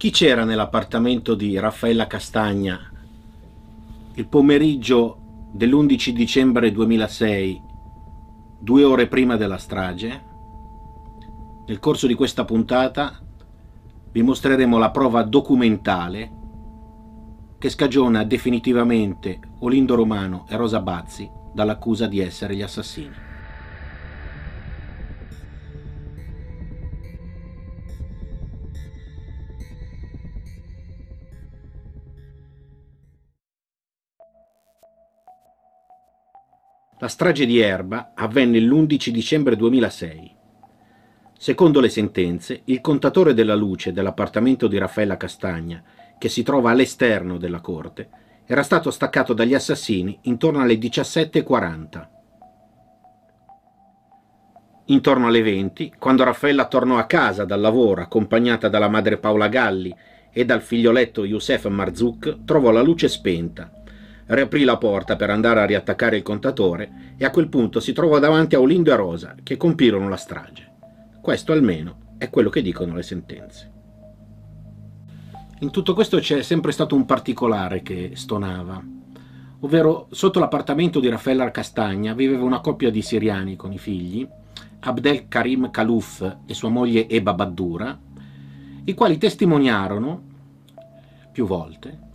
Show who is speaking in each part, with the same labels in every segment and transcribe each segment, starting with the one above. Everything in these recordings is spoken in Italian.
Speaker 1: Chi c'era nell'appartamento di Raffaella Castagna il pomeriggio dell'11 dicembre 2006, due ore prima della strage? Nel corso di questa puntata vi mostreremo la prova documentale che scagiona definitivamente Olindo Romano e Rosa Bazzi dall'accusa di essere gli assassini. La strage di Erba avvenne l'11 dicembre 2006. Secondo le sentenze, il contatore della luce dell'appartamento di Raffaella Castagna, che si trova all'esterno della corte, era stato staccato dagli assassini intorno alle 17.40. Intorno alle 20, quando Raffaella tornò a casa dal lavoro accompagnata dalla madre Paola Galli e dal figlioletto Youssef Marzouk, trovò la luce spenta riaprì la porta per andare a riattaccare il contatore e a quel punto si trovò davanti a Olindo e Rosa che compirono la strage. Questo almeno è quello che dicono le sentenze. In tutto questo c'è sempre stato un particolare che stonava, ovvero sotto l'appartamento di Raffaella Castagna viveva una coppia di siriani con i figli, Abdel Karim Kalouf e sua moglie Eba Baddura, i quali testimoniarono più volte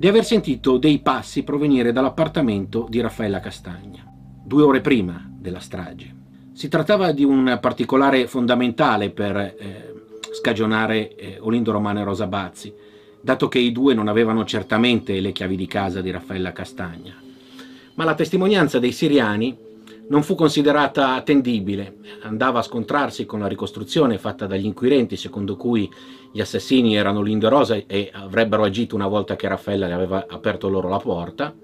Speaker 1: di aver sentito dei passi provenire dall'appartamento di Raffaella Castagna, due ore prima della strage. Si trattava di un particolare fondamentale per eh, scagionare eh, Olindo Romano e Rosa Bazzi, dato che i due non avevano certamente le chiavi di casa di Raffaella Castagna. Ma la testimonianza dei siriani non fu considerata attendibile, andava a scontrarsi con la ricostruzione fatta dagli inquirenti secondo cui gli assassini erano Lindo e Rosa e avrebbero agito una volta che Raffaella le aveva aperto loro la porta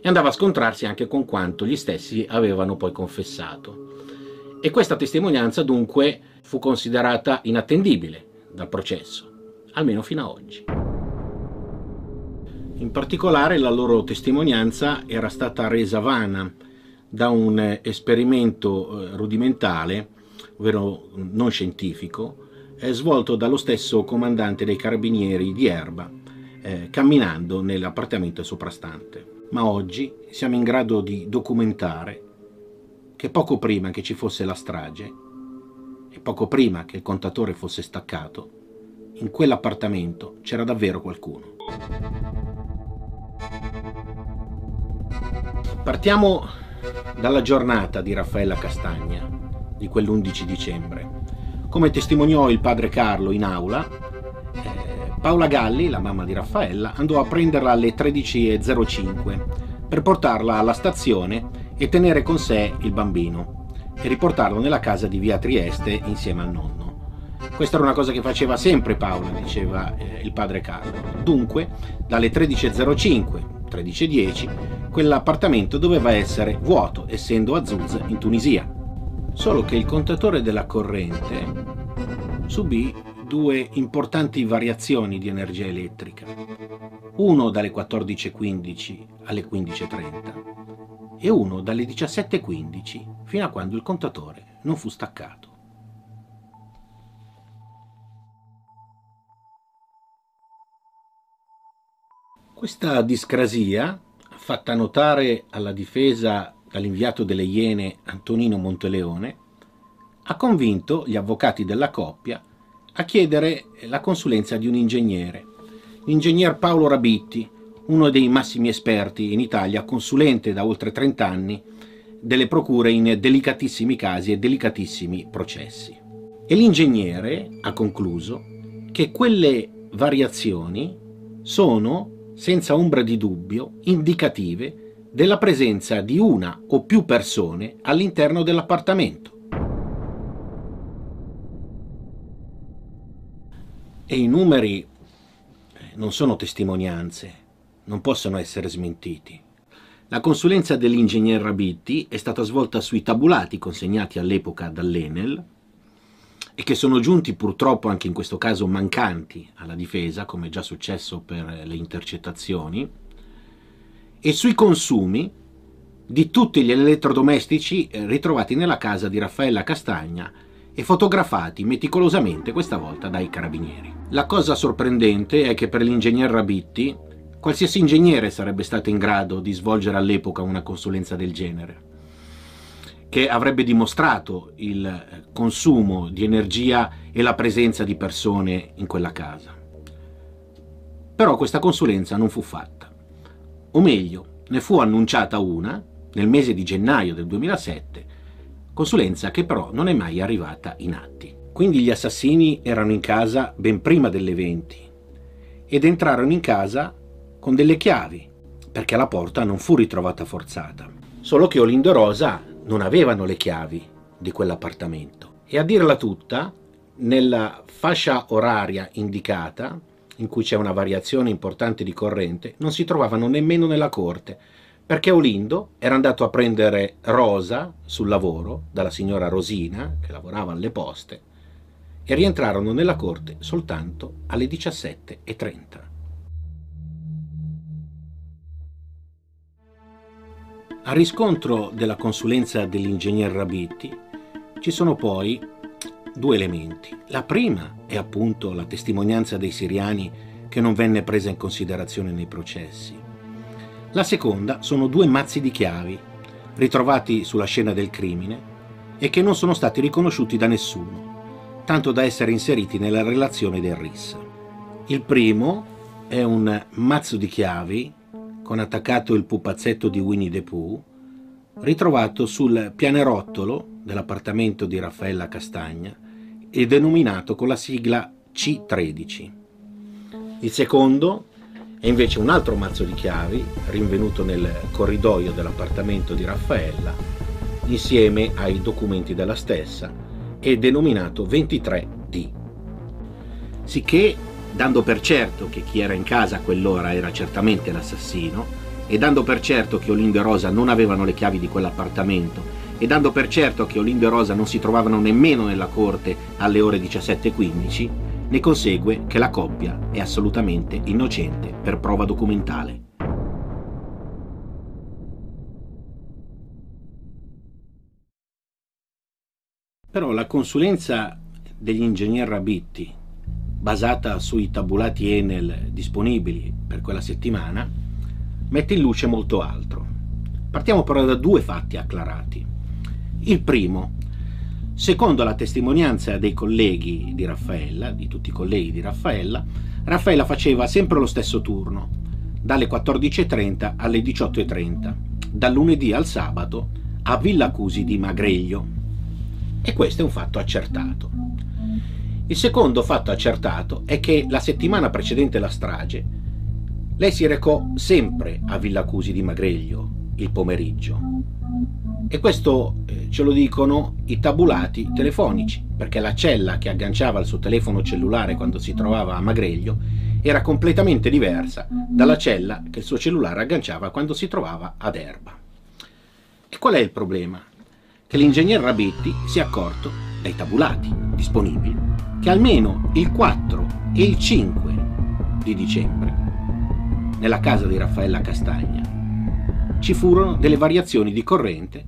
Speaker 1: e andava a scontrarsi anche con quanto gli stessi avevano poi confessato. E questa testimonianza dunque fu considerata inattendibile dal processo, almeno fino ad oggi. In particolare la loro testimonianza era stata resa vana da un esperimento eh, rudimentale, ovvero non scientifico, eh, svolto dallo stesso comandante dei carabinieri di Erba, eh, camminando nell'appartamento soprastante. Ma oggi siamo in grado di documentare che poco prima che ci fosse la strage e poco prima che il contatore fosse staccato, in quell'appartamento c'era davvero qualcuno. Partiamo dalla giornata di Raffaella Castagna, di quell'11 dicembre. Come testimoniò il padre Carlo in aula, eh, Paola Galli, la mamma di Raffaella, andò a prenderla alle 13.05 per portarla alla stazione e tenere con sé il bambino e riportarlo nella casa di via Trieste insieme al nonno. Questa era una cosa che faceva sempre Paola, diceva eh, il padre Carlo. Dunque, dalle 13.05 13.10, quell'appartamento doveva essere vuoto, essendo Azuz in Tunisia. Solo che il contatore della corrente subì due importanti variazioni di energia elettrica, uno dalle 14.15 alle 15.30 e uno dalle 17.15 fino a quando il contatore non fu staccato. Questa discrasia, fatta notare alla difesa dall'inviato delle Iene Antonino Monteleone, ha convinto gli avvocati della coppia a chiedere la consulenza di un ingegnere, l'ingegner Paolo Rabitti, uno dei massimi esperti in Italia, consulente da oltre 30 anni delle procure in delicatissimi casi e delicatissimi processi. E l'ingegnere ha concluso che quelle variazioni sono, senza ombra di dubbio, indicative della presenza di una o più persone all'interno dell'appartamento. E i numeri eh, non sono testimonianze, non possono essere smentiti. La consulenza dell'ingegner Rabitti è stata svolta sui tabulati consegnati all'epoca dall'Enel e che sono giunti purtroppo anche in questo caso mancanti alla difesa, come è già successo per le intercettazioni, e sui consumi di tutti gli elettrodomestici eh, ritrovati nella casa di Raffaella Castagna e fotografati meticolosamente questa volta dai carabinieri. La cosa sorprendente è che per l'ingegner Rabitti qualsiasi ingegnere sarebbe stato in grado di svolgere all'epoca una consulenza del genere, che avrebbe dimostrato il consumo di energia e la presenza di persone in quella casa. Però questa consulenza non fu fatta, o meglio, ne fu annunciata una nel mese di gennaio del 2007 consulenza che però non è mai arrivata in atti. Quindi gli assassini erano in casa ben prima delle 20 ed entrarono in casa con delle chiavi, perché la porta non fu ritrovata forzata. Solo che Olindo Rosa non avevano le chiavi di quell'appartamento. E a dirla tutta, nella fascia oraria indicata, in cui c'è una variazione importante di corrente, non si trovavano nemmeno nella corte, perché Olindo era andato a prendere Rosa sul lavoro dalla signora Rosina, che lavorava alle poste, e rientrarono nella corte soltanto alle 17.30. A riscontro della consulenza dell'ingegner Rabitti ci sono poi due elementi. La prima è appunto la testimonianza dei siriani che non venne presa in considerazione nei processi. La seconda sono due mazzi di chiavi, ritrovati sulla scena del crimine e che non sono stati riconosciuti da nessuno, tanto da essere inseriti nella relazione del RIS. Il primo è un mazzo di chiavi con attaccato il pupazzetto di Winnie the Pooh, ritrovato sul pianerottolo dell'appartamento di Raffaella Castagna e denominato con la sigla C13. Il secondo e invece un altro mazzo di chiavi rinvenuto nel corridoio dell'appartamento di Raffaella insieme ai documenti della stessa e denominato 23D. Sicché, dando per certo che chi era in casa a quell'ora era certamente l'assassino, e dando per certo che Olindo e Rosa non avevano le chiavi di quell'appartamento, e dando per certo che Olindo e Rosa non si trovavano nemmeno nella corte alle ore 17.15, ne consegue che la coppia è assolutamente innocente per prova documentale. Però la consulenza degli ingegner Rabitti, basata sui tabulati Enel disponibili per quella settimana, mette in luce molto altro. Partiamo però da due fatti acclarati. Il primo Secondo la testimonianza dei colleghi di Raffaella, di tutti i colleghi di Raffaella, Raffaella faceva sempre lo stesso turno, dalle 14.30 alle 18.30, dal lunedì al sabato a Villa Cusi di Magreglio. E questo è un fatto accertato. Il secondo fatto accertato è che la settimana precedente la strage lei si recò sempre a Villa Cusi di Magreglio il pomeriggio e questo eh, ce lo dicono i tabulati telefonici, perché la cella che agganciava al suo telefono cellulare quando si trovava a Magreglio era completamente diversa dalla cella che il suo cellulare agganciava quando si trovava ad Erba. E qual è il problema? Che l'ingegner Rabetti si è accorto dai tabulati disponibili che almeno il 4 e il 5 di dicembre, nella casa di Raffaella Castagna, ci furono delle variazioni di corrente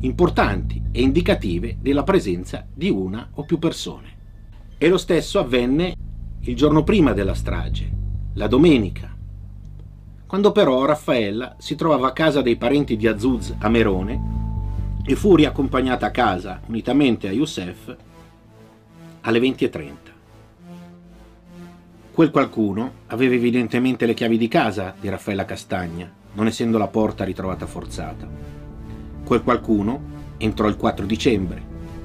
Speaker 1: importanti e indicative della presenza di una o più persone. E lo stesso avvenne il giorno prima della strage, la domenica, quando però Raffaella si trovava a casa dei parenti di Azuz a Merone e fu riaccompagnata a casa unitamente a Youssef alle 20.30. Quel qualcuno aveva evidentemente le chiavi di casa di Raffaella Castagna, non essendo la porta ritrovata forzata. Quel qualcuno entrò il 4 dicembre,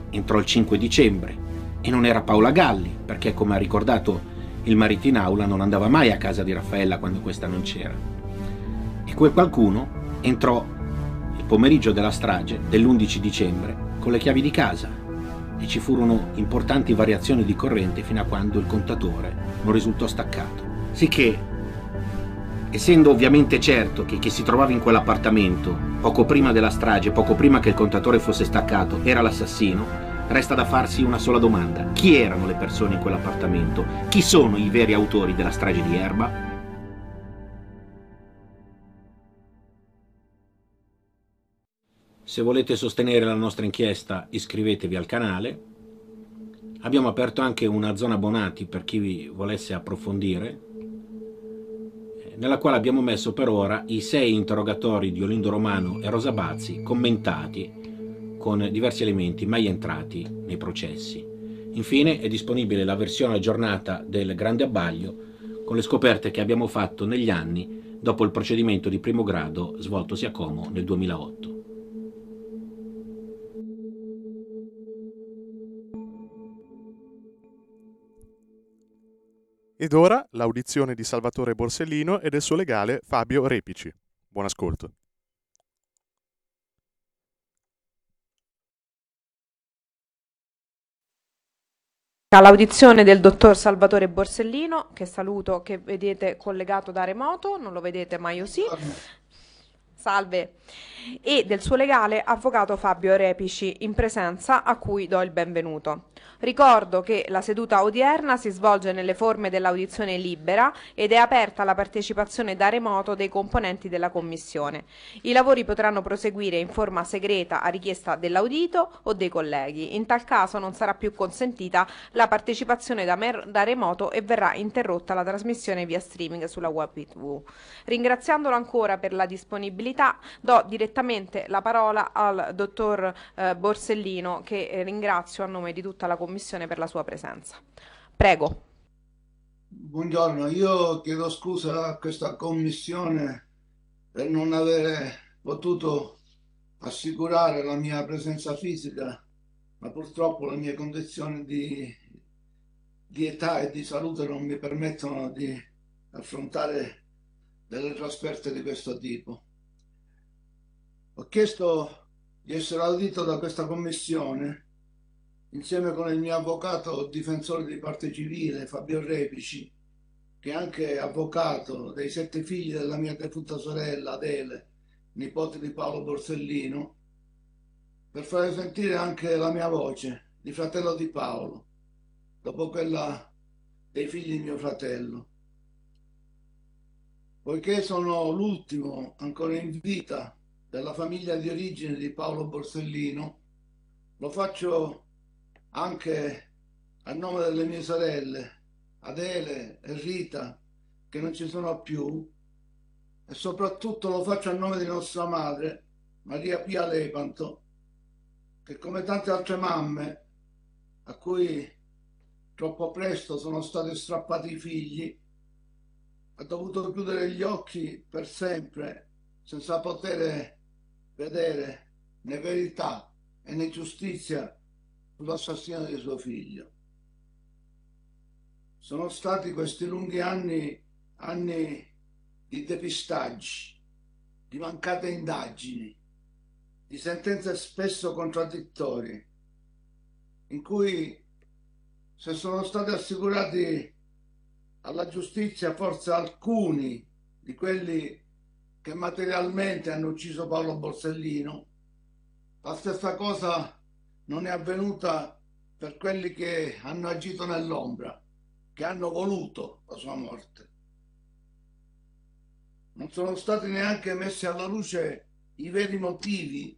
Speaker 1: entrò il 5 dicembre e non era Paola Galli, perché come ha ricordato Il marito in aula non andava mai a casa di Raffaella quando questa non c'era. E quel qualcuno entrò il pomeriggio della strage dell'11 dicembre con le chiavi di casa e ci furono importanti variazioni di corrente fino a quando il contatore non risultò staccato. Sicché, essendo ovviamente certo che chi si trovava in quell'appartamento, poco prima della strage, poco prima che il contatore fosse staccato, era l'assassino, Resta da farsi una sola domanda. Chi erano le persone in quell'appartamento? Chi sono i veri autori della strage di Erba? Se volete sostenere la nostra inchiesta iscrivetevi al canale. Abbiamo aperto anche una zona abbonati per chi volesse approfondire, nella quale abbiamo messo per ora i sei interrogatori di Olindo Romano e Rosa Bazzi commentati con diversi elementi mai entrati nei processi. Infine è disponibile la versione aggiornata del Grande Abbaglio con le scoperte che abbiamo fatto negli anni dopo il procedimento di primo grado svoltosi a Como nel 2008.
Speaker 2: Ed ora l'audizione di Salvatore Borsellino e del suo legale Fabio Repici. Buon ascolto.
Speaker 3: All'audizione del dottor Salvatore Borsellino, che saluto, che vedete collegato da remoto, non lo vedete ma io sì. Salve. E del suo legale avvocato Fabio Repici, in presenza a cui do il benvenuto. Ricordo che la seduta odierna si svolge nelle forme dell'audizione libera ed è aperta alla partecipazione da remoto dei componenti della Commissione. I lavori potranno proseguire in forma segreta a richiesta dell'audito o dei colleghi. In tal caso non sarà più consentita la partecipazione da, da remoto e verrà interrotta la trasmissione via streaming sulla web TV. Ringraziandolo ancora per la disponibilità, do direttamente la parola al dottor eh, Borsellino che eh, ringrazio a nome di tutta la Commissione Commissione per la sua presenza. Prego.
Speaker 4: Buongiorno, io chiedo scusa a questa Commissione per non avere potuto assicurare la mia presenza fisica, ma purtroppo le mie condizioni di, di età e di salute non mi permettono di affrontare delle trasferte di questo tipo. Ho chiesto di essere audito da questa commissione insieme con il mio avvocato difensore di parte civile Fabio Repici, che è anche avvocato dei sette figli della mia defunta sorella Adele, nipote di Paolo Borsellino, per fare sentire anche la mia voce di fratello di Paolo, dopo quella dei figli di mio fratello. Poiché sono l'ultimo ancora in vita della famiglia di origine di Paolo Borsellino, lo faccio anche a nome delle mie sorelle Adele e Rita che non ci sono più. E soprattutto lo faccio a nome di nostra madre Maria Pia Lepanto che come tante altre mamme a cui troppo presto sono stati strappati i figli ha dovuto chiudere gli occhi per sempre senza poter vedere né verità e né giustizia sull'assassino di suo figlio. Sono stati questi lunghi anni, anni di depistaggi, di mancate indagini, di sentenze spesso contraddittorie, in cui se sono stati assicurati alla giustizia forse alcuni di quelli che materialmente hanno ucciso Paolo Borsellino, la stessa cosa non è avvenuta per quelli che hanno agito nell'ombra, che hanno voluto la sua morte. Non sono stati neanche messi alla luce i veri motivi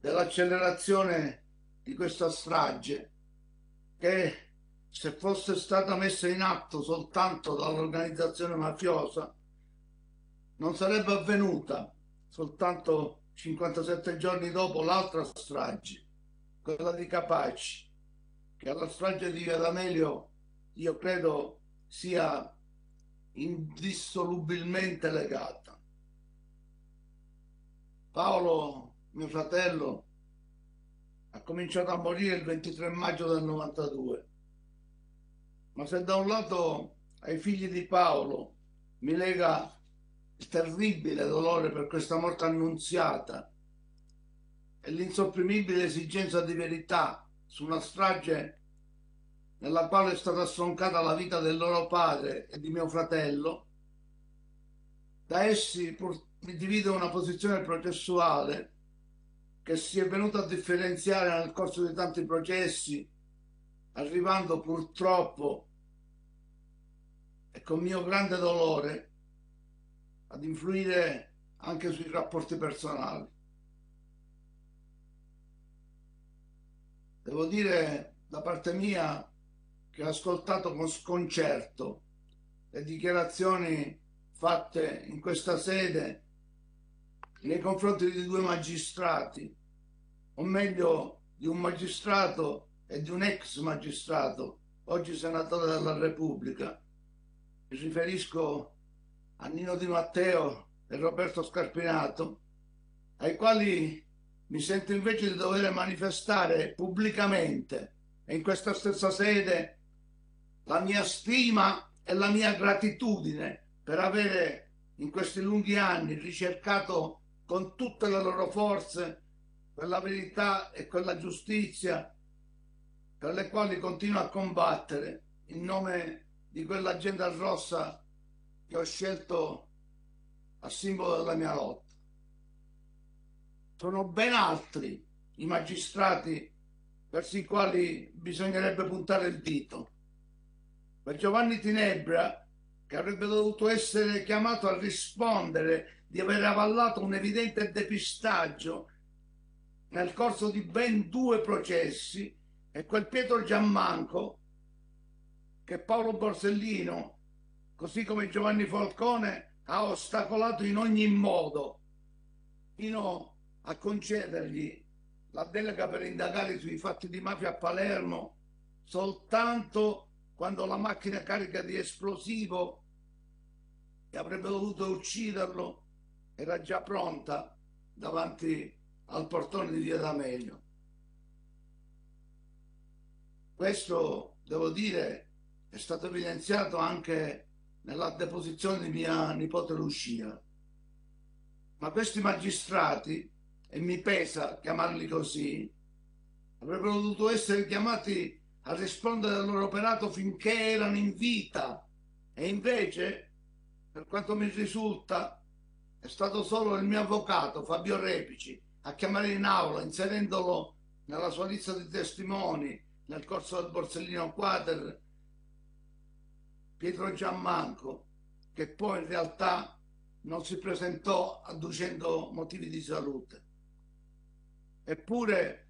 Speaker 4: dell'accelerazione di questa strage, che se fosse stata messa in atto soltanto dall'organizzazione mafiosa, non sarebbe avvenuta soltanto 57 giorni dopo l'altra strage quella di Capaci, che alla strage di Via D'Amelio io credo sia indissolubilmente legata. Paolo, mio fratello, ha cominciato a morire il 23 maggio del 92. Ma se da un lato ai figli di Paolo mi lega terribile dolore per questa morte annunziata e l'insopprimibile esigenza di verità su una strage nella quale è stata stroncata la vita del loro padre e di mio fratello, da essi mi divido una posizione processuale che si è venuta a differenziare nel corso di tanti processi, arrivando purtroppo e con mio grande dolore ad influire anche sui rapporti personali. Devo dire da parte mia che ho ascoltato con sconcerto le dichiarazioni fatte in questa sede nei confronti di due magistrati, o meglio di un magistrato e di un ex magistrato, oggi senatore della Repubblica. Mi riferisco a Nino Di Matteo e Roberto Scarpinato, ai quali mi sento invece di dover manifestare pubblicamente e in questa stessa sede la mia stima e la mia gratitudine per avere in questi lunghi anni ricercato con tutte le loro forze quella verità e quella giustizia per le quali continuo a combattere in nome di quell'agenda rossa che ho scelto a simbolo della mia lotta. Sono ben altri i magistrati verso i quali bisognerebbe puntare il dito. Per Giovanni Tinebra, che avrebbe dovuto essere chiamato a rispondere di aver avallato un evidente depistaggio nel corso di ben due processi, e quel Pietro Giammanco che Paolo Borsellino così come Giovanni Falcone ha ostacolato in ogni modo fino a concedergli la delega per indagare sui fatti di mafia a Palermo soltanto quando la macchina carica di esplosivo che avrebbe dovuto ucciderlo era già pronta davanti al portone di Via D'Amelio. Questo, devo dire, è stato evidenziato anche nella deposizione di mia nipote Lucia. Ma questi magistrati, e mi pesa chiamarli così, avrebbero dovuto essere chiamati a rispondere del loro operato finché erano in vita e invece, per quanto mi risulta, è stato solo il mio avvocato Fabio Repici a chiamare in aula, inserendolo nella sua lista di testimoni nel corso del Borsellino Quater Pietro Giammanco, che poi in realtà non si presentò adducendo motivi di salute. Eppure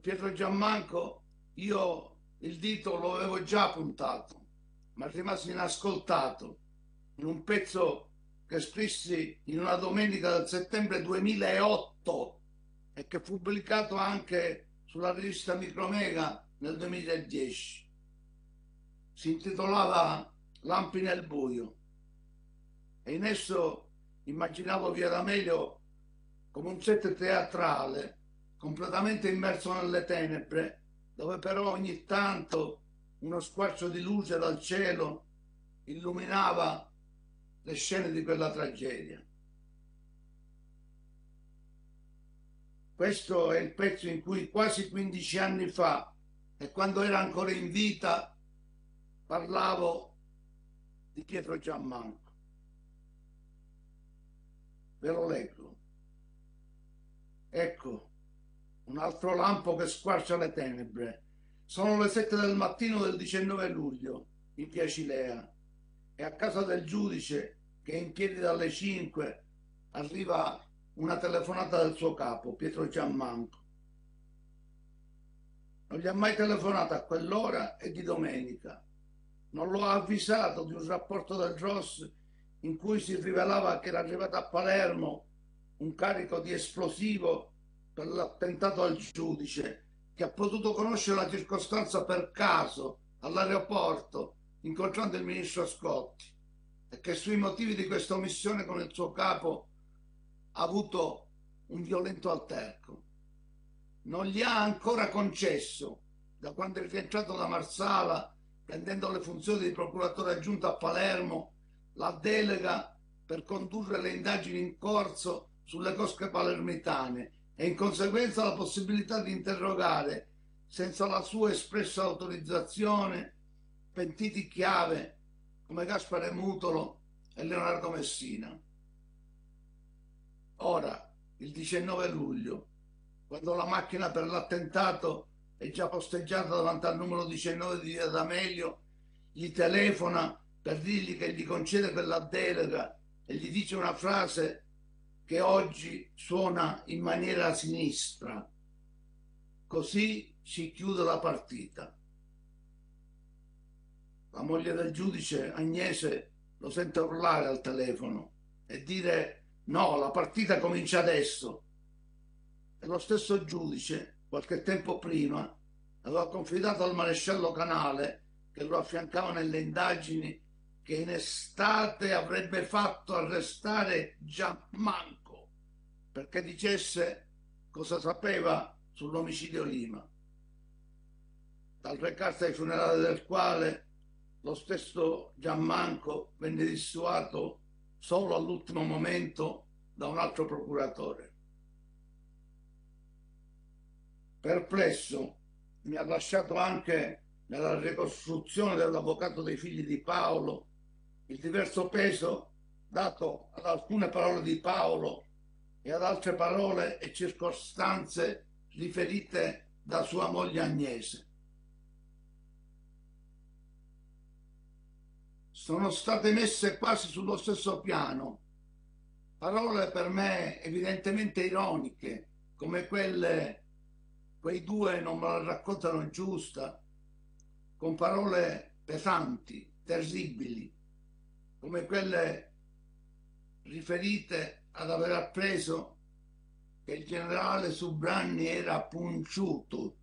Speaker 4: Pietro Giammanco io il dito lo avevo già puntato, ma rimasi inascoltato in un pezzo che scrissi in una domenica del settembre 2008 e che fu pubblicato anche sulla rivista Micromega nel 2010 si intitolava Lampi nel buio e in esso immaginavo Via D'Amelio come un set teatrale completamente immerso nelle tenebre dove però ogni tanto uno squarcio di luce dal cielo illuminava le scene di quella tragedia. Questo è il pezzo in cui quasi 15 anni fa e quando era ancora in vita parlavo di Pietro Giammanco. Ve lo leggo. Ecco, un altro lampo che squarcia le tenebre. Sono le sette del mattino del 19 luglio in via Cilea e a casa del giudice che in piedi dalle 5 arriva una telefonata del suo capo, Pietro Giammanco. Non gli ha mai telefonato a quell'ora e di domenica non lo ha avvisato di un rapporto del Ross in cui si rivelava che era arrivato a Palermo un carico di esplosivo per l'attentato al giudice, che ha potuto conoscere la circostanza per caso all'aeroporto incontrando il ministro Scotti e che sui motivi di questa omissione con il suo capo ha avuto un violento alterco. Non gli ha ancora concesso, da quando è rientrato da Marsala, prendendo le funzioni di procuratore aggiunto a Palermo, la delega per condurre le indagini in corso sulle cosche palermitane e in conseguenza la possibilità di interrogare, senza la sua espressa autorizzazione, pentiti chiave come Gaspare Mutolo e Leonardo Messina. Ora, il 19 luglio, quando la macchina per l'attentato è già posteggiata davanti al numero 19 di Via D'Amelio, gli telefona per dirgli che gli concede quella delega e gli dice una frase che oggi suona in maniera sinistra. Così si chiude la partita. La moglie del giudice Agnese lo sente urlare al telefono e dire no, la partita comincia adesso. E lo stesso giudice, qualche tempo prima, aveva confidato al maresciallo Canale, che lo affiancava nelle indagini, che in estate avrebbe fatto arrestare Gianmanco perché dicesse cosa sapeva sull'omicidio Lima. Dal recarsi ai funerali del quale lo stesso Gianmanco venne dissuato solo all'ultimo momento da un altro procuratore. Perplesso mi ha lasciato anche nella ricostruzione dell'avvocato dei figli di Paolo il diverso peso dato ad alcune parole di Paolo e ad altre parole e circostanze riferite da sua moglie Agnese. Sono state messe quasi sullo stesso piano parole per me evidentemente ironiche, come quelle quei due non me la raccontano giusta, con parole pesanti, terribili, come quelle riferite ad aver appreso che il generale Subranni era punciuto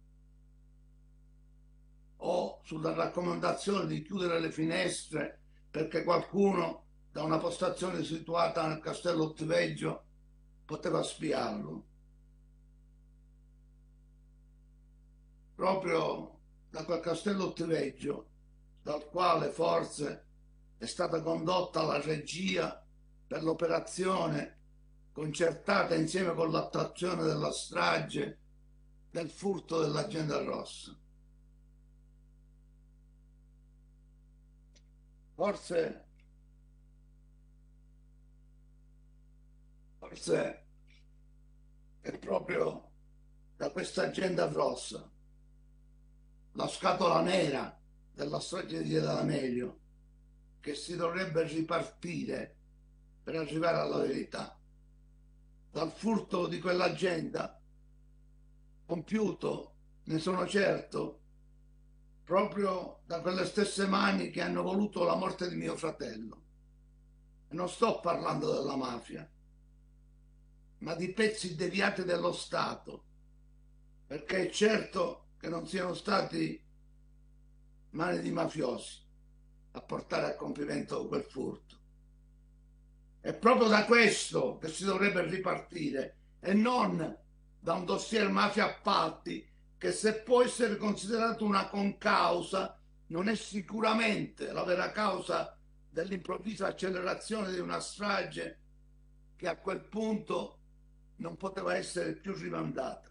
Speaker 4: o sulla raccomandazione di chiudere le finestre perché qualcuno da una postazione situata nel castello Ottiveggio poteva spiarlo. Proprio da quel castello Ottiveggio, dal quale forse è stata condotta la regia per l'operazione concertata insieme con l'attuazione della strage del furto dell'agenda rossa. Forse, forse è proprio da questa agenda rossa, la scatola nera della strage di D'Amelio, che si dovrebbe ripartire per arrivare alla verità. Dal furto di quell'agenda compiuto, ne sono certo, proprio da quelle stesse mani che hanno voluto la morte di mio fratello. E non sto parlando della mafia, ma di pezzi deviati dello Stato, perché è certo che non siano stati mani di mafiosi a portare a compimento quel furto. È proprio da questo che si dovrebbe ripartire e non da un dossier mafia appalti che se può essere considerato una concausa non è sicuramente la vera causa dell'improvvisa accelerazione di una strage che a quel punto non poteva essere più rimandata.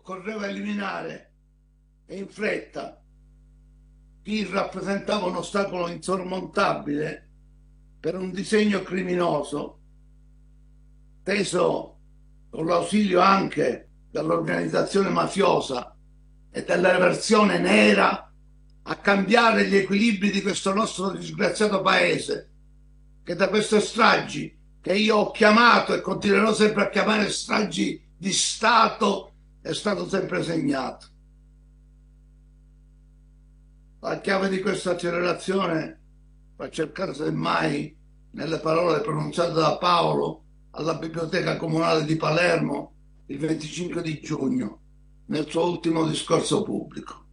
Speaker 4: Occorreva eliminare e in fretta chi rappresentava un ostacolo insormontabile per un disegno criminoso teso con l'ausilio anche dell'organizzazione mafiosa e dell'eversione nera a cambiare gli equilibri di questo nostro disgraziato paese che da queste stragi che io ho chiamato e continuerò sempre a chiamare stragi di Stato è stato sempre segnato. La chiave di questa accelerazione va cercare semmai nelle parole pronunciate da Paolo alla Biblioteca Comunale di Palermo il 25 di giugno, nel suo ultimo discorso pubblico.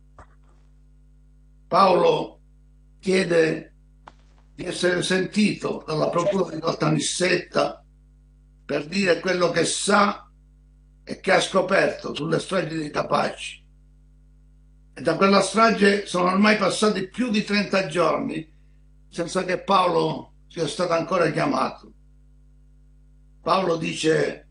Speaker 4: Paolo chiede di essere sentito dalla procura di Caltanissetta per dire quello che sa e che ha scoperto sulle stragi di Capaci. E da quella strage sono ormai passati più di 30 giorni senza che Paolo sia stato ancora chiamato. Paolo dice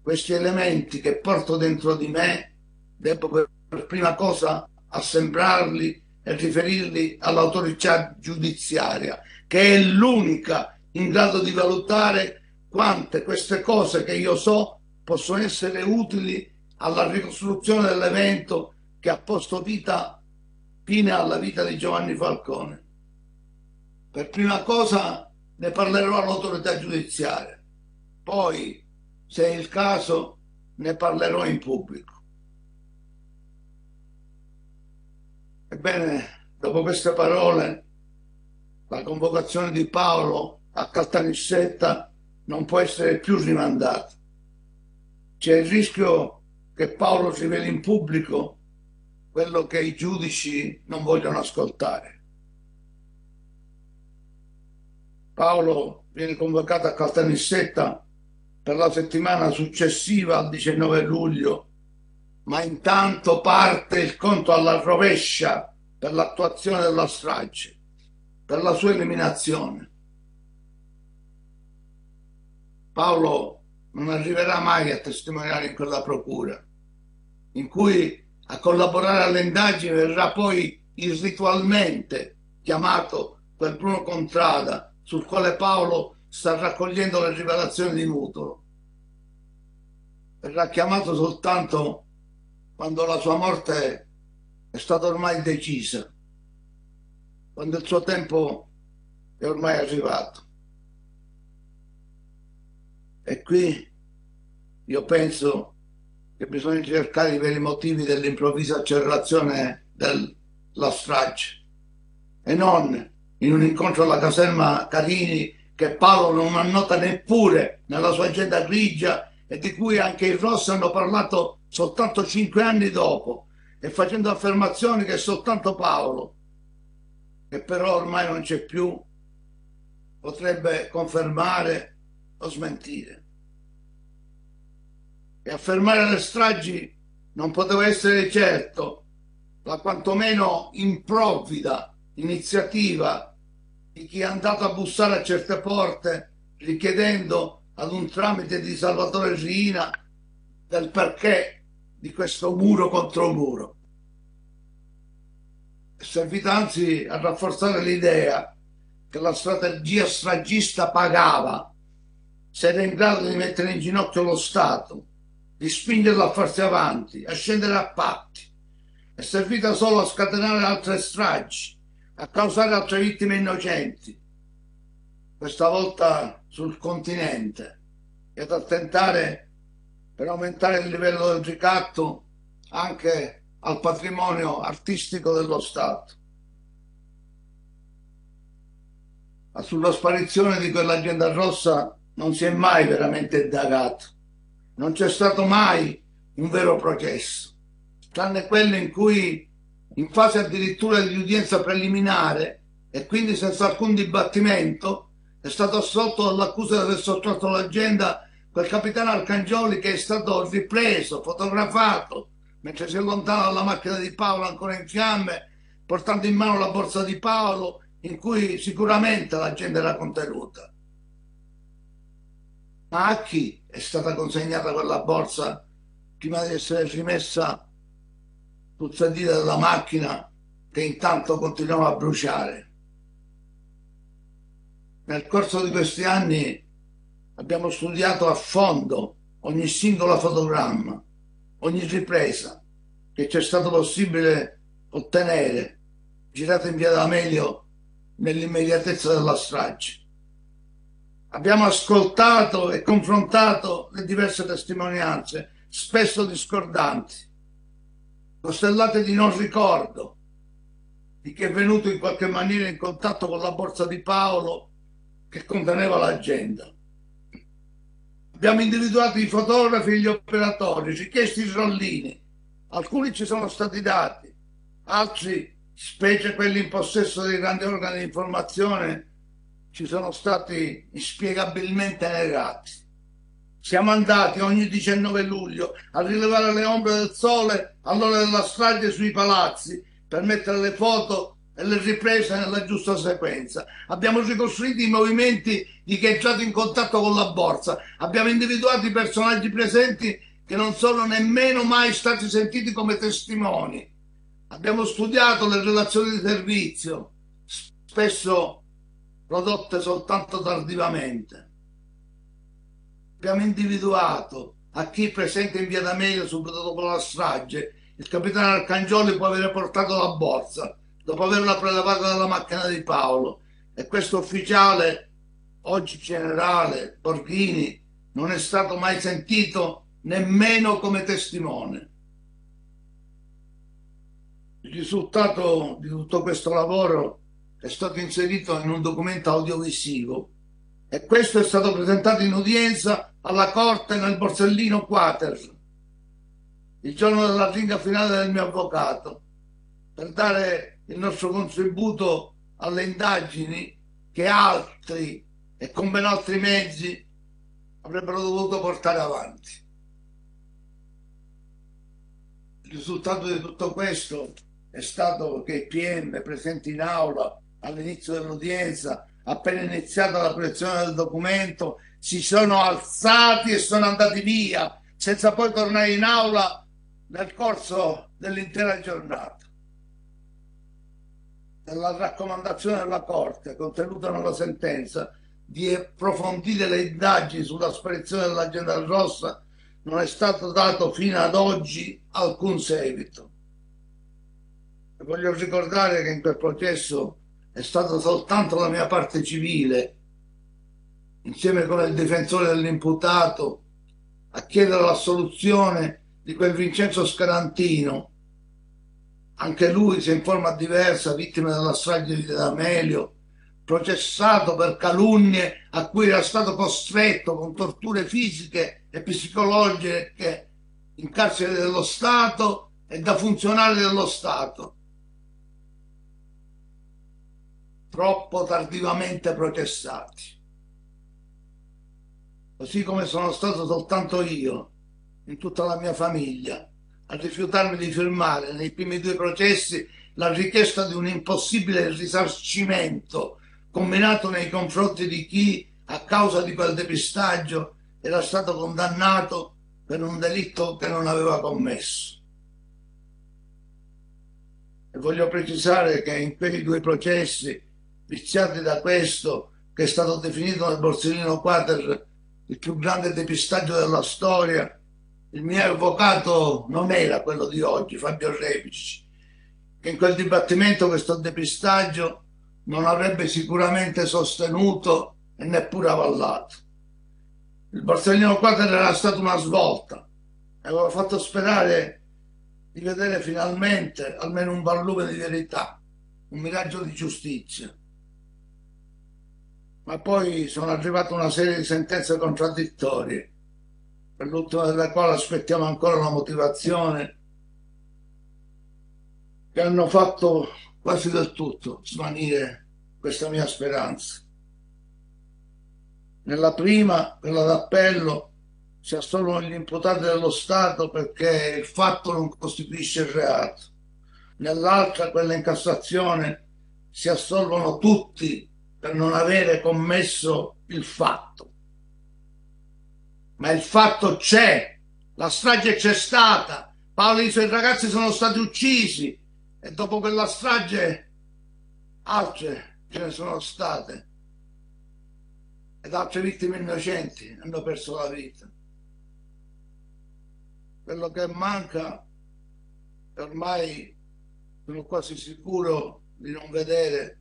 Speaker 4: questi elementi che porto dentro di me devo per prima cosa assemblarli e riferirli all'autorità giudiziaria, che è l'unica in grado di valutare quante queste cose che io so possono essere utili alla ricostruzione dell'evento che ha posto vita, fine alla vita di Giovanni Falcone. Per prima cosa ne parlerò all'autorità giudiziaria, poi, se è il caso, ne parlerò in pubblico. Ebbene, dopo queste parole, la convocazione di Paolo a Caltanissetta non può essere più rimandata. C'è il rischio che Paolo riveli in pubblico quello che i giudici non vogliono ascoltare. Paolo viene convocato a Caltanissetta per la settimana successiva al 19 luglio ma intanto parte il conto alla rovescia per l'attuazione della strage, per la sua eliminazione. Paolo non arriverà mai a testimoniare in quella procura, in cui a collaborare alle indagini verrà poi irritualmente chiamato quel Bruno Contrada sul quale Paolo sta raccogliendo le rivelazioni di Mutolo. Verrà chiamato soltanto quando la sua morte è stata ormai decisa, quando il suo tempo è ormai arrivato. E qui io penso che bisogna cercare i veri motivi dell'improvvisa accelerazione della strage. E non in un incontro alla caserma Carini che Paolo non annota neppure nella sua agenda grigia e di cui anche i Ross hanno parlato soltanto cinque anni dopo e facendo affermazioni che soltanto Paolo, che però ormai non c'è più, potrebbe confermare o smentire. E affermare le stragi non poteva essere certo la quantomeno improvvida iniziativa di chi è andato a bussare a certe porte richiedendo ad un tramite di Salvatore Riina del perché di questo muro contro muro. È servito anzi a rafforzare l'idea che la strategia stragista pagava se era in grado di mettere in ginocchio lo Stato, di spingerlo a farsi avanti, a scendere a patti. È servita solo a scatenare altre stragi, a causare altre vittime innocenti, questa volta sul continente, e ad attentare per aumentare il livello del ricatto anche al patrimonio artistico dello Stato. Sulla sparizione di quell'agenda rossa non si è mai veramente indagato. Non c'è stato mai un vero processo, tranne quello in cui in fase addirittura di udienza preliminare e quindi senza alcun dibattimento è stato assolto dall'accusa di aver sottratto l'agenda quel capitano Arcangioli che è stato ripreso, fotografato, mentre si allontana dalla macchina di Paolo ancora in fiamme, portando in mano la borsa di Paolo in cui sicuramente la gente era contenuta. Ma a chi è stata consegnata quella borsa prima di essere rimessa sedile della macchina che intanto continuava a bruciare? Nel corso di questi anni abbiamo studiato a fondo ogni singolo fotogramma, ogni ripresa che ci è stato possibile ottenere, girata in via D'Amelio nell'immediatezza della strage. Abbiamo ascoltato e confrontato le diverse testimonianze spesso discordanti, costellate di non ricordo, di chi è venuto in qualche maniera in contatto con la borsa di Paolo che conteneva l'agenda. Abbiamo individuato i fotografi e gli operatori, richiesti i rollini, alcuni ci sono stati dati, altri, specie quelli in possesso dei grandi organi di informazione, ci sono stati inspiegabilmente negati. Siamo andati ogni 19 luglio a rilevare le ombre del sole all'ora della strage sui palazzi per mettere le foto e le riprese nella giusta sequenza. Abbiamo ricostruito i movimenti di chi è entrato in contatto con la borsa. Abbiamo individuato i personaggi presenti che non sono nemmeno mai stati sentiti come testimoni. Abbiamo studiato le relazioni di servizio, spesso prodotte soltanto tardivamente. Abbiamo individuato a chi presente in via D'Amelio subito dopo la strage il capitano Arcangioli può avere portato la borsa dopo averla prelevata dalla macchina di Paolo e questo ufficiale, oggi generale Borghini, non è stato mai sentito nemmeno come testimone. Il risultato di tutto questo lavoro è stato inserito in un documento audiovisivo e questo è stato presentato in udienza alla Corte nel Borsellino Quater il giorno della ringa finale del mio avvocato per dare il nostro contributo alle indagini che altri e con ben altri mezzi avrebbero dovuto portare avanti. Il risultato di tutto questo è stato che i PM presenti in aula all'inizio dell'udienza, appena iniziata la proiezione del documento, si sono alzati e sono andati via, senza poi tornare in aula nel corso dell'intera giornata. Nella raccomandazione della Corte contenuta nella sentenza di approfondire le indagini sulla sparizione dell'agenda rossa non è stato dato fino ad oggi alcun seguito. E voglio ricordare che in quel processo è stata soltanto la mia parte civile, insieme con il difensore dell'imputato, a chiedere la soluzione di quel Vincenzo Scarantino, anche lui si in forma diversa, vittima della strage di D'Amelio, processato per calunnie a cui era stato costretto con torture fisiche e psicologiche in carcere dello Stato e da funzionari dello Stato. Troppo tardivamente processati. Così come sono stato soltanto io in tutta la mia famiglia a rifiutarmi di firmare nei primi due processi la richiesta di un impossibile risarcimento combinato nei confronti di chi a causa di quel depistaggio era stato condannato per un delitto che non aveva commesso. E voglio precisare che in quei due processi, viziati da questo, che è stato definito nel Borsellino Quater il più grande depistaggio della storia, il mio avvocato non era quello di oggi, Fabio Repici, che in quel dibattimento questo depistaggio non avrebbe sicuramente sostenuto e neppure avallato. Il Borsellino Quater era stata una svolta aveva fatto sperare di vedere finalmente almeno un barlume di verità, un miraggio di giustizia. Ma poi sono arrivate una serie di sentenze contraddittorie per l'ultima della quale aspettiamo ancora una motivazione, che hanno fatto quasi del tutto svanire questa mia speranza. Nella prima, quella d'appello, si assolvono gli imputati dello Stato perché il fatto non costituisce il reato. Nell'altra, quella in Cassazione, si assolvono tutti per non avere commesso il fatto ma il fatto c'è, la strage c'è stata, Paolo e i suoi ragazzi sono stati uccisi e dopo quella strage altre ce ne sono state ed altre vittime innocenti hanno perso la vita. Quello che manca, ormai sono quasi sicuro di non vedere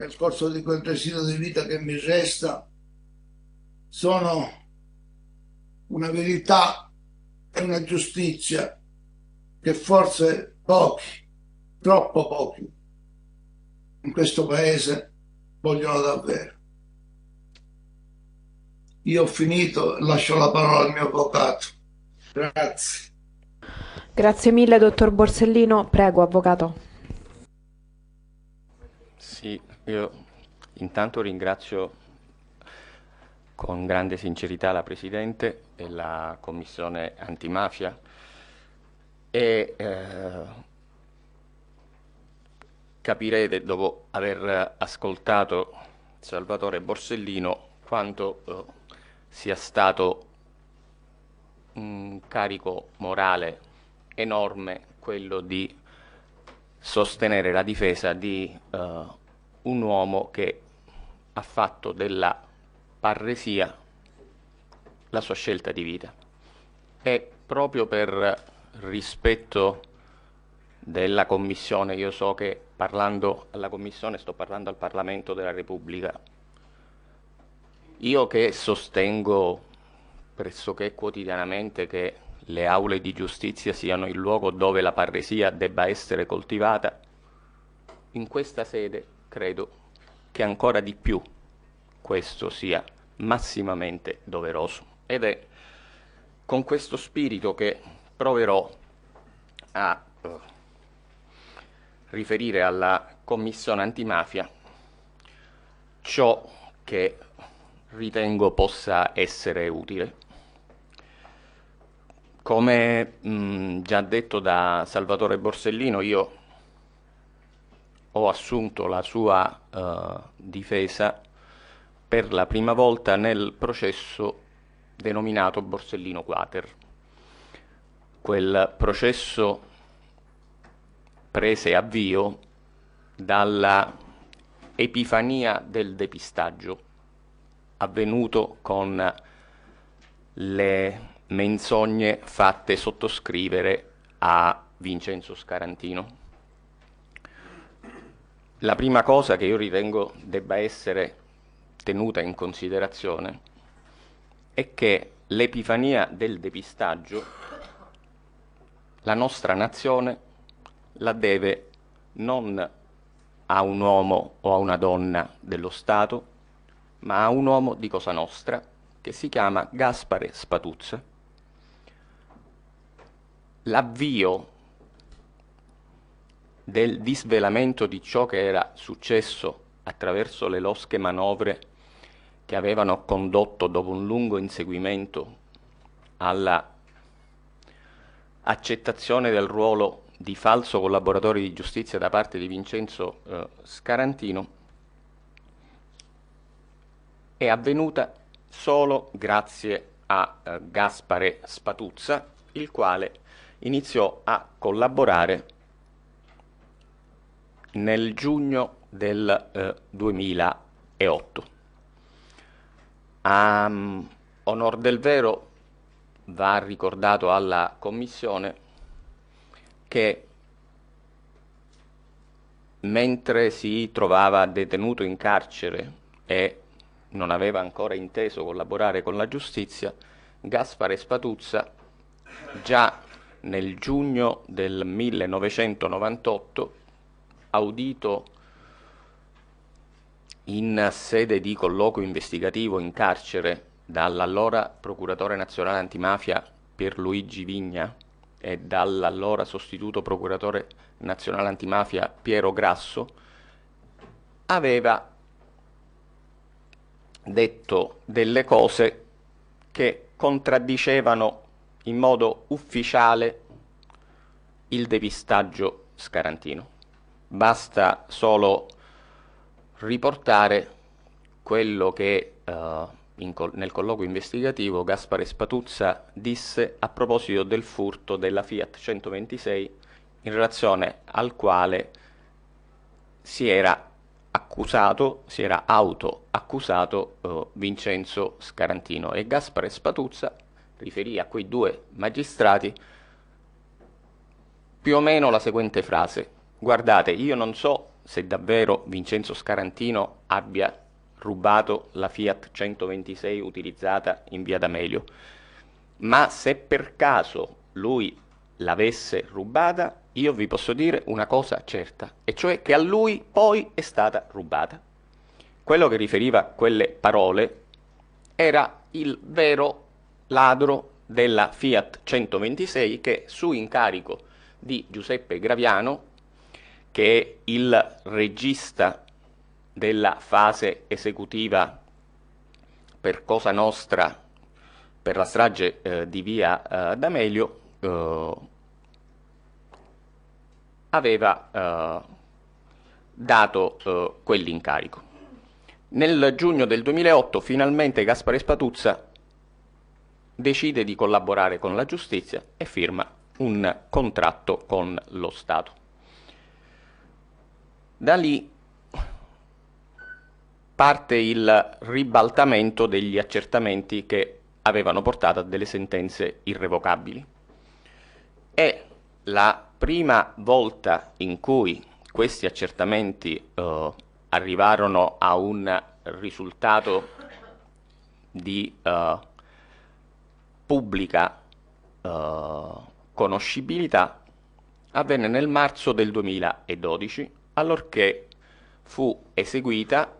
Speaker 4: nel corso di quel residuo di vita che mi resta, sono una verità è una giustizia che forse pochi, troppo pochi, in questo paese vogliono davvero. Io ho finito, lascio la parola al mio avvocato. Grazie.
Speaker 3: Grazie mille, dottor Borsellino. Prego, avvocato.
Speaker 5: Sì, io intanto ringrazio con grande sincerità la Presidente e la Commissione antimafia e eh, capirete dopo aver ascoltato Salvatore Borsellino quanto eh, sia stato un carico morale enorme quello di sostenere la difesa di uh, un uomo che ha fatto della parresia la sua scelta di vita. E proprio per rispetto della Commissione, io so che parlando alla Commissione sto parlando al Parlamento della Repubblica, io che sostengo pressoché quotidianamente che le aule di giustizia siano il luogo dove la parresia debba essere coltivata, in questa sede credo che ancora di più questo sia massimamente doveroso. Ed è con questo spirito che proverò a uh, riferire alla Commissione antimafia ciò che ritengo possa essere utile. Come mh, già detto da Salvatore Borsellino, io ho assunto la sua uh, difesa per la prima volta nel processo denominato Borsellino Quater. Quel processo prese avvio dalla epifania del depistaggio avvenuto con le menzogne fatte sottoscrivere a Vincenzo Scarantino. La prima cosa che io ritengo debba essere tenuta in considerazione è che l'epifania del depistaggio la nostra nazione la deve non a un uomo o a una donna dello Stato, ma a un uomo di Cosa Nostra che si chiama Gaspare Spatuzza. L'avvio del disvelamento di ciò che era successo attraverso le losche manovre che avevano condotto dopo un lungo inseguimento alla accettazione del ruolo di falso collaboratore di giustizia da parte di Vincenzo eh, Scarantino è avvenuta solo grazie a eh, Gaspare Spatuzza, il quale iniziò a collaborare nel giugno del eh, 2008. A um, onor del vero va ricordato alla Commissione che mentre si trovava detenuto in carcere e non aveva ancora inteso collaborare con la giustizia, Gaspare Spatuzza già nel giugno del 1998, audito in sede di colloquio investigativo in carcere dall'allora procuratore nazionale antimafia Pierluigi Vigna e dall'allora sostituto procuratore nazionale antimafia Piero Grasso, aveva detto delle cose che contraddicevano in modo ufficiale il depistaggio scarantino. Basta solo riportare quello che eh, col- nel colloquio investigativo Gaspare Spatuzza disse a proposito del furto della Fiat 126 in relazione al quale si era accusato, si era auto-accusato eh, Vincenzo Scarantino e Gaspare Spatuzza riferì a quei due magistrati più o meno la seguente frase. Guardate, io non so se davvero Vincenzo Scarantino abbia rubato la Fiat 126 utilizzata in via D'Amelio. ma se per caso lui l'avesse rubata, io vi posso dire una cosa certa, e cioè che a lui poi è stata rubata. Quello che riferiva quelle parole era il vero ladro della Fiat 126 che su incarico di Giuseppe Graviano, che è il regista della fase esecutiva per Cosa Nostra per la strage eh, di via eh, D'Amelio, eh, aveva eh, dato eh, quell'incarico. Nel giugno del 2008 finalmente Gaspare Spatuzza decide di collaborare con la giustizia e firma un contratto con lo Stato. Da lì parte il ribaltamento degli accertamenti che avevano portato a delle sentenze irrevocabili. È la prima volta in cui questi accertamenti eh, arrivarono a un risultato di eh, pubblica eh, conoscibilità avvenne nel marzo del 2012, allorché fu eseguita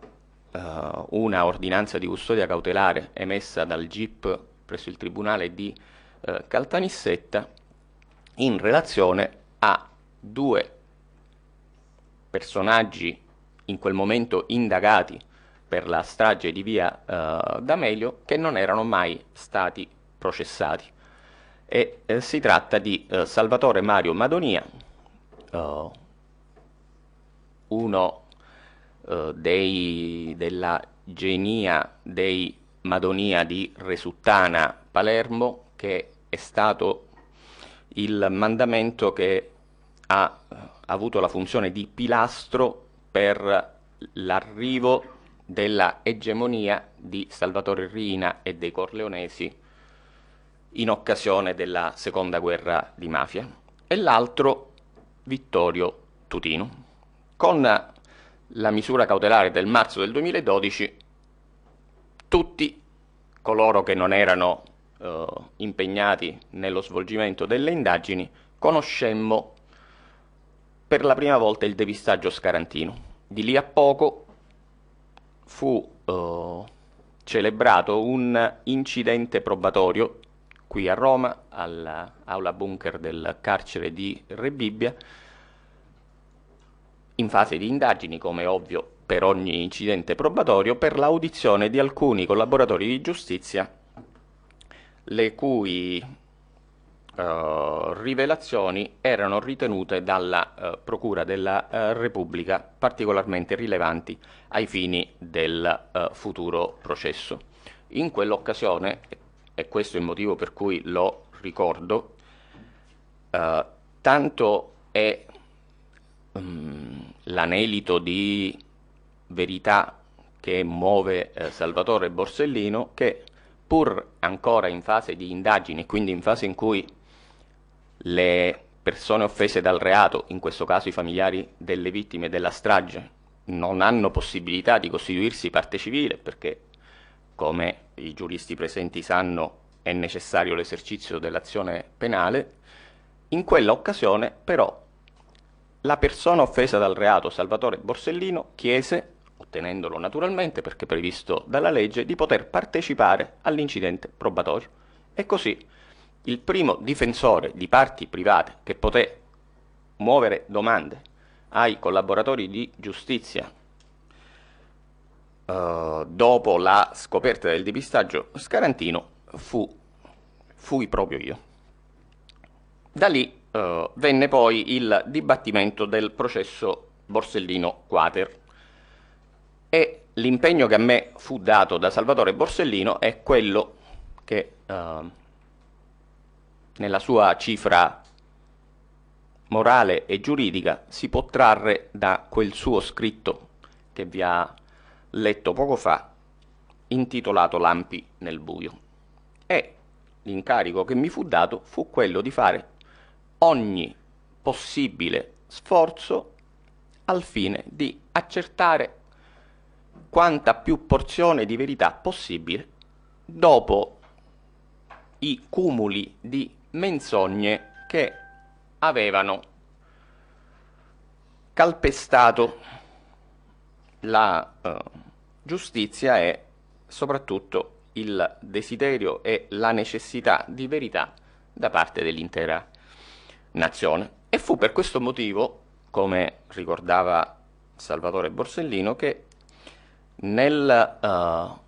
Speaker 5: uh, una ordinanza di custodia cautelare emessa dal GIP presso il Tribunale di uh, Caltanissetta in relazione a due personaggi in quel momento indagati per la strage di via uh, D'Amelio che non erano mai stati processati. E eh, si tratta di uh, Salvatore Mario Madonia, uh, uno eh, dei, della genia dei Madonia di Resuttana Palermo, che è stato il mandamento che ha avuto la funzione di pilastro per l'arrivo della egemonia di Salvatore Rina e dei Corleonesi in occasione della seconda guerra di mafia, e l'altro Vittorio Tutino. Con la misura cautelare del marzo del 2012, tutti coloro che non erano eh, impegnati nello svolgimento delle indagini conoscemmo per la prima volta il depistaggio scarantino. Di lì a poco fu eh, celebrato un incidente probatorio qui a Roma, all'aula bunker del carcere di Re Bibbia, in fase di indagini, come ovvio per ogni incidente probatorio, per l'audizione di alcuni collaboratori di giustizia, le cui uh, rivelazioni erano ritenute dalla uh, Procura della uh, Repubblica particolarmente rilevanti ai fini del futuro processo. In quell'occasione, e questo è il motivo per cui lo ricordo, tanto è um, l'anelito di verità che muove eh, Salvatore Borsellino, che pur ancora in fase di indagini, quindi in fase in cui le persone offese dal reato, in questo caso i familiari delle vittime della strage, non hanno possibilità di costituirsi parte civile perché, come i giuristi presenti sanno, è necessario l'esercizio dell'azione penale, in quella occasione però la persona offesa dal reato, Salvatore Borsellino, chiese, ottenendolo naturalmente perché previsto dalla legge, di poter partecipare all'incidente probatorio. E così il primo difensore di parti private che poté muovere domande ai collaboratori di giustizia uh, dopo la scoperta del depistaggio scarantino fu, fui proprio io. Da lì uh, venne poi il dibattimento del processo Borsellino Quater e l'impegno che a me fu dato da Salvatore Borsellino è quello che uh, nella sua cifra morale e giuridica si può trarre da quel suo scritto che vi ha letto poco fa, intitolato Lampi nel buio. E l'incarico che mi fu dato fu quello di fare ogni possibile sforzo al fine di accertare quanta più porzione di verità possibile dopo i cumuli di menzogne che avevano calpestato la uh, giustizia e soprattutto il desiderio e la necessità di verità da parte dell'intera nazione. E fu per questo motivo, come ricordava Salvatore Borsellino, che nel uh,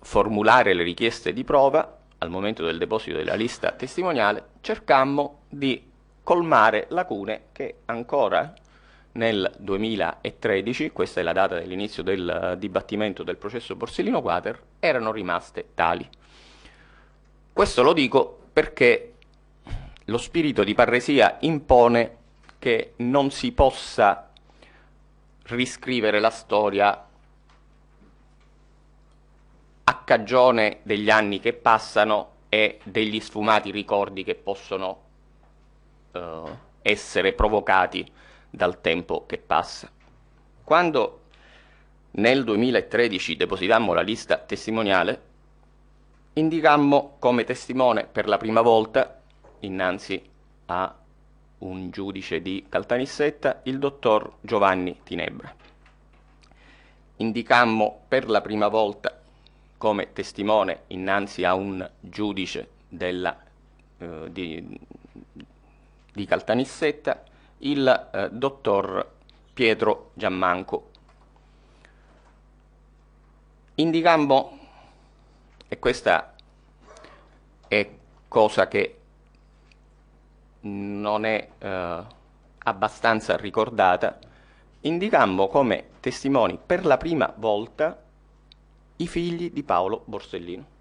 Speaker 5: formulare le richieste di prova al momento del deposito della lista testimoniale cercammo di colmare lacune che ancora nel 2013, questa è la data dell'inizio del dibattimento del processo Borsellino Quater, erano rimaste tali. Questo lo dico perché lo spirito di parresia impone che non si possa riscrivere la storia a cagione degli anni che passano e degli sfumati ricordi che possono uh, essere provocati dal tempo che passa. Quando nel 2013 depositammo la lista testimoniale, indicammo come testimone per la prima volta innanzi a un giudice di Caltanissetta il dottor Giovanni Tinebra. Indicammo per la prima volta come testimone innanzi a un giudice della, eh, di, di Caltanissetta il eh, dottor Pietro Giammanco. Indicammo, e questa è cosa che non è eh, abbastanza ricordata, indicammo come testimoni per la prima volta i figli di Paolo Borsellino.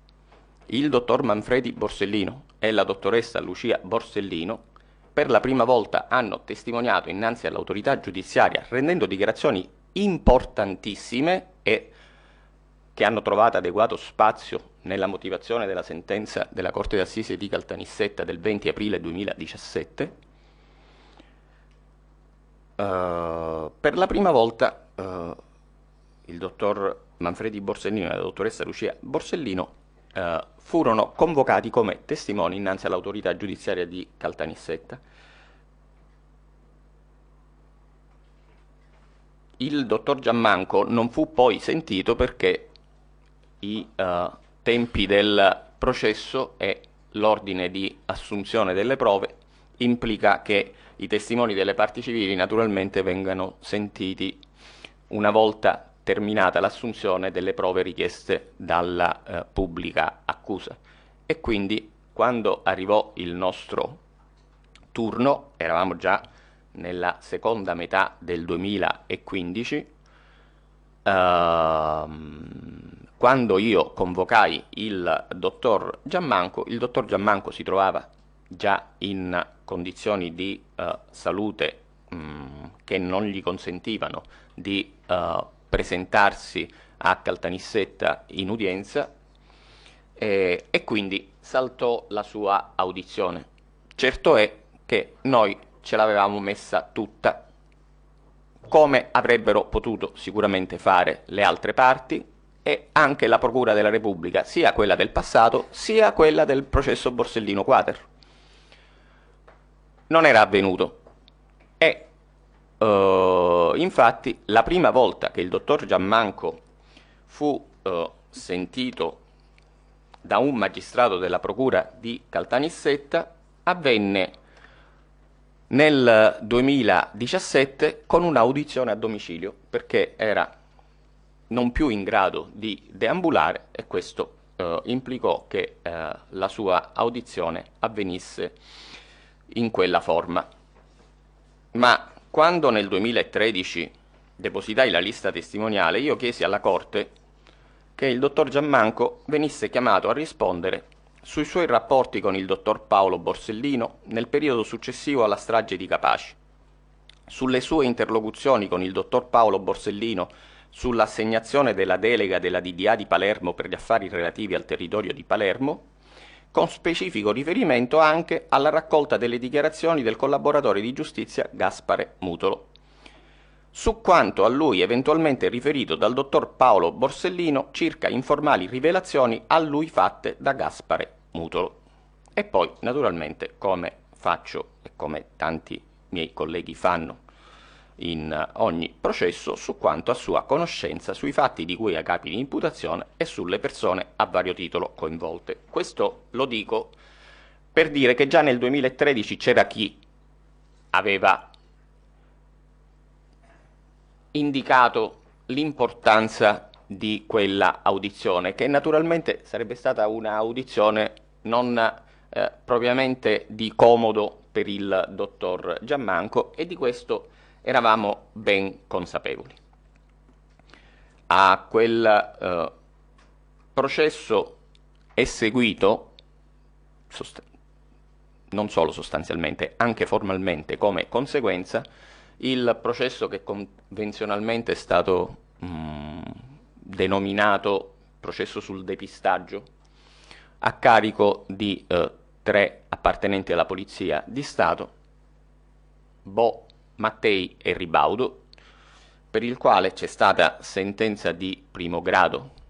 Speaker 5: Il dottor Manfredi Borsellino e la dottoressa Lucia Borsellino per la prima volta hanno testimoniato innanzi all'autorità giudiziaria rendendo dichiarazioni importantissime e che hanno trovato adeguato spazio nella motivazione della sentenza della Corte d'Assise di Caltanissetta del 20 aprile 2017, uh, eh, per la prima volta uh, il dottor Manfredi Borsellino e la dottoressa Lucia Borsellino uh, furono convocati come testimoni innanzi all'autorità giudiziaria di Caltanissetta. Il dottor Giammanco non fu poi sentito perché i uh, tempi del processo e l'ordine di assunzione delle prove implica che i testimoni delle parti civili naturalmente vengano sentiti una volta terminata l'assunzione delle prove richieste dalla eh, pubblica accusa. E quindi quando arrivò il nostro turno, eravamo già nella seconda metà del 2015, ehm, quando io convocai il dottor Giammanco, il dottor Giammanco si trovava già in condizioni di uh, salute mh, mm, che non gli consentivano di uh, presentarsi a Caltanissetta in udienza e, e quindi saltò la sua audizione. Certo è che noi ce l'avevamo messa tutta come avrebbero potuto sicuramente fare le altre parti, e anche la Procura della Repubblica, sia quella del passato, sia quella del processo Borsellino Quater. Non era avvenuto. E uh, infatti la prima volta che il dottor Giammanco fu uh, sentito da un magistrato della Procura di Caltanissetta avvenne nel 2017 con un'audizione a domicilio perché era non più in grado di deambulare e questo eh, implicò che eh, la sua audizione avvenisse in quella forma. Ma quando nel 2013 depositai la lista testimoniale, io chiesi alla Corte che il dottor Giammanco venisse chiamato a rispondere sui suoi rapporti con il dottor Paolo Borsellino nel periodo successivo alla strage di Capaci, sulle sue interlocuzioni con il dottor Paolo Borsellino sull'assegnazione della delega della DDA di Palermo per gli affari relativi al territorio di Palermo, con specifico riferimento anche alla raccolta delle dichiarazioni del collaboratore di giustizia Gaspare Mutolo. su quanto a lui eventualmente riferito dal dottor Paolo Borsellino circa informali rivelazioni a lui fatte da Gaspare Mutolo. E poi, naturalmente, come faccio e come tanti miei colleghi fanno in ogni processo, su quanto a sua conoscenza sui fatti di cui ha capi di imputazione e sulle persone a vario titolo coinvolte. Questo lo dico per dire che già nel 2013 c'era chi aveva indicato l'importanza di quella audizione, che naturalmente sarebbe stata un'audizione non eh, propriamente di comodo per il dottor Giammanco e di questo eravamo ben consapevoli. A quel eh, processo è seguito, non solo sostanzialmente, anche formalmente come conseguenza, il processo che convenzionalmente è stato mh, mm, denominato processo sul depistaggio a carico di eh, tre appartenenti alla Polizia di Stato, Bo, Mattei e Ribaudo, per il quale c'è stata sentenza di primo grado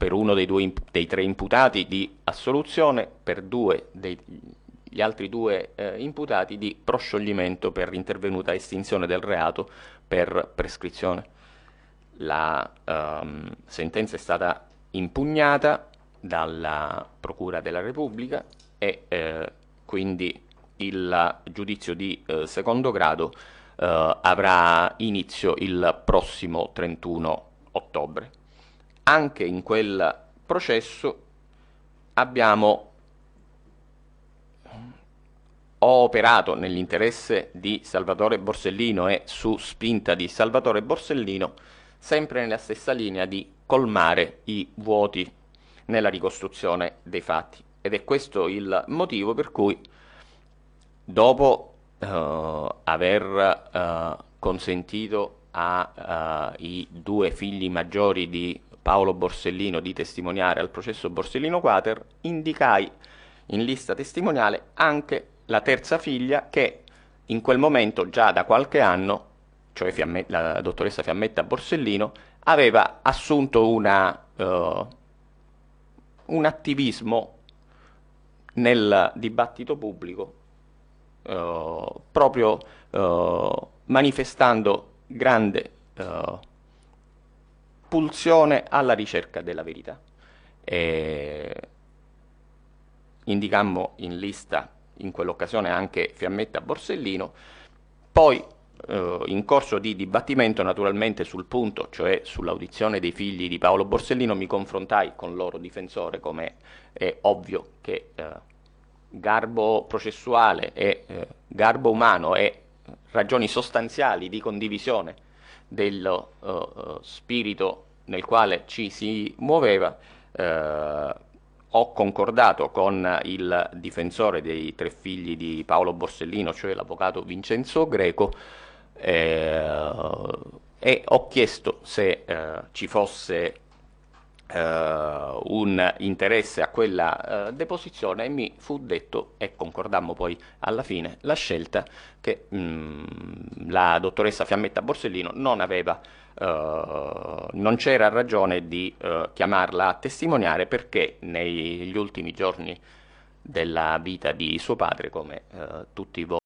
Speaker 5: per uno dei, due, dei tre imputati di assoluzione, per due dei, gli altri due eh, imputati di proscioglimento per intervenuta estinzione del reato per prescrizione. La um, sentenza è stata impugnata dalla Procura della Repubblica e eh, quindi il giudizio di eh, secondo grado eh, avrà inizio il prossimo 31 ottobre. Anche in quel processo abbiamo ho operato nell'interesse di Salvatore Borsellino e su spinta di Salvatore Borsellino sempre nella stessa linea di colmare i vuoti nella ricostruzione dei fatti. Ed è questo il motivo per cui, dopo uh, aver uh, consentito ai uh, due figli maggiori di Paolo Borsellino di testimoniare al processo Borsellino Quater, indicai in lista testimoniale anche la terza figlia che in quel momento, già da qualche anno, cioè Fiamme, la dottoressa Fiammetta Borsellino, aveva assunto una, un attivismo nel dibattito pubblico, uh, proprio uh, manifestando grande pulsione alla ricerca della verità. E indicammo in lista in quell'occasione anche Fiammetta Borsellino, poi eh, in corso di dibattimento naturalmente sul punto, cioè sull'audizione dei figli di Paolo Borsellino, mi confrontai con loro difensore, come è ovvio che eh, garbo processuale e eh, garbo umano e ragioni sostanziali di condivisione dello uh, spirito nel quale ci si muoveva, uh, ho concordato con il difensore dei tre figli di Paolo Borsellino, cioè l'avvocato Vincenzo Greco, eh, e ho chiesto se eh, ci fosse eh, un interesse a quella eh, deposizione e mi fu detto, e concordammo poi alla fine, la scelta che mh, mm, la dottoressa Fiammetta Borsellino non aveva Uh, non c'era ragione di uh, chiamarla a testimoniare perché negli ultimi giorni della vita di suo padre, come uh, tutti voi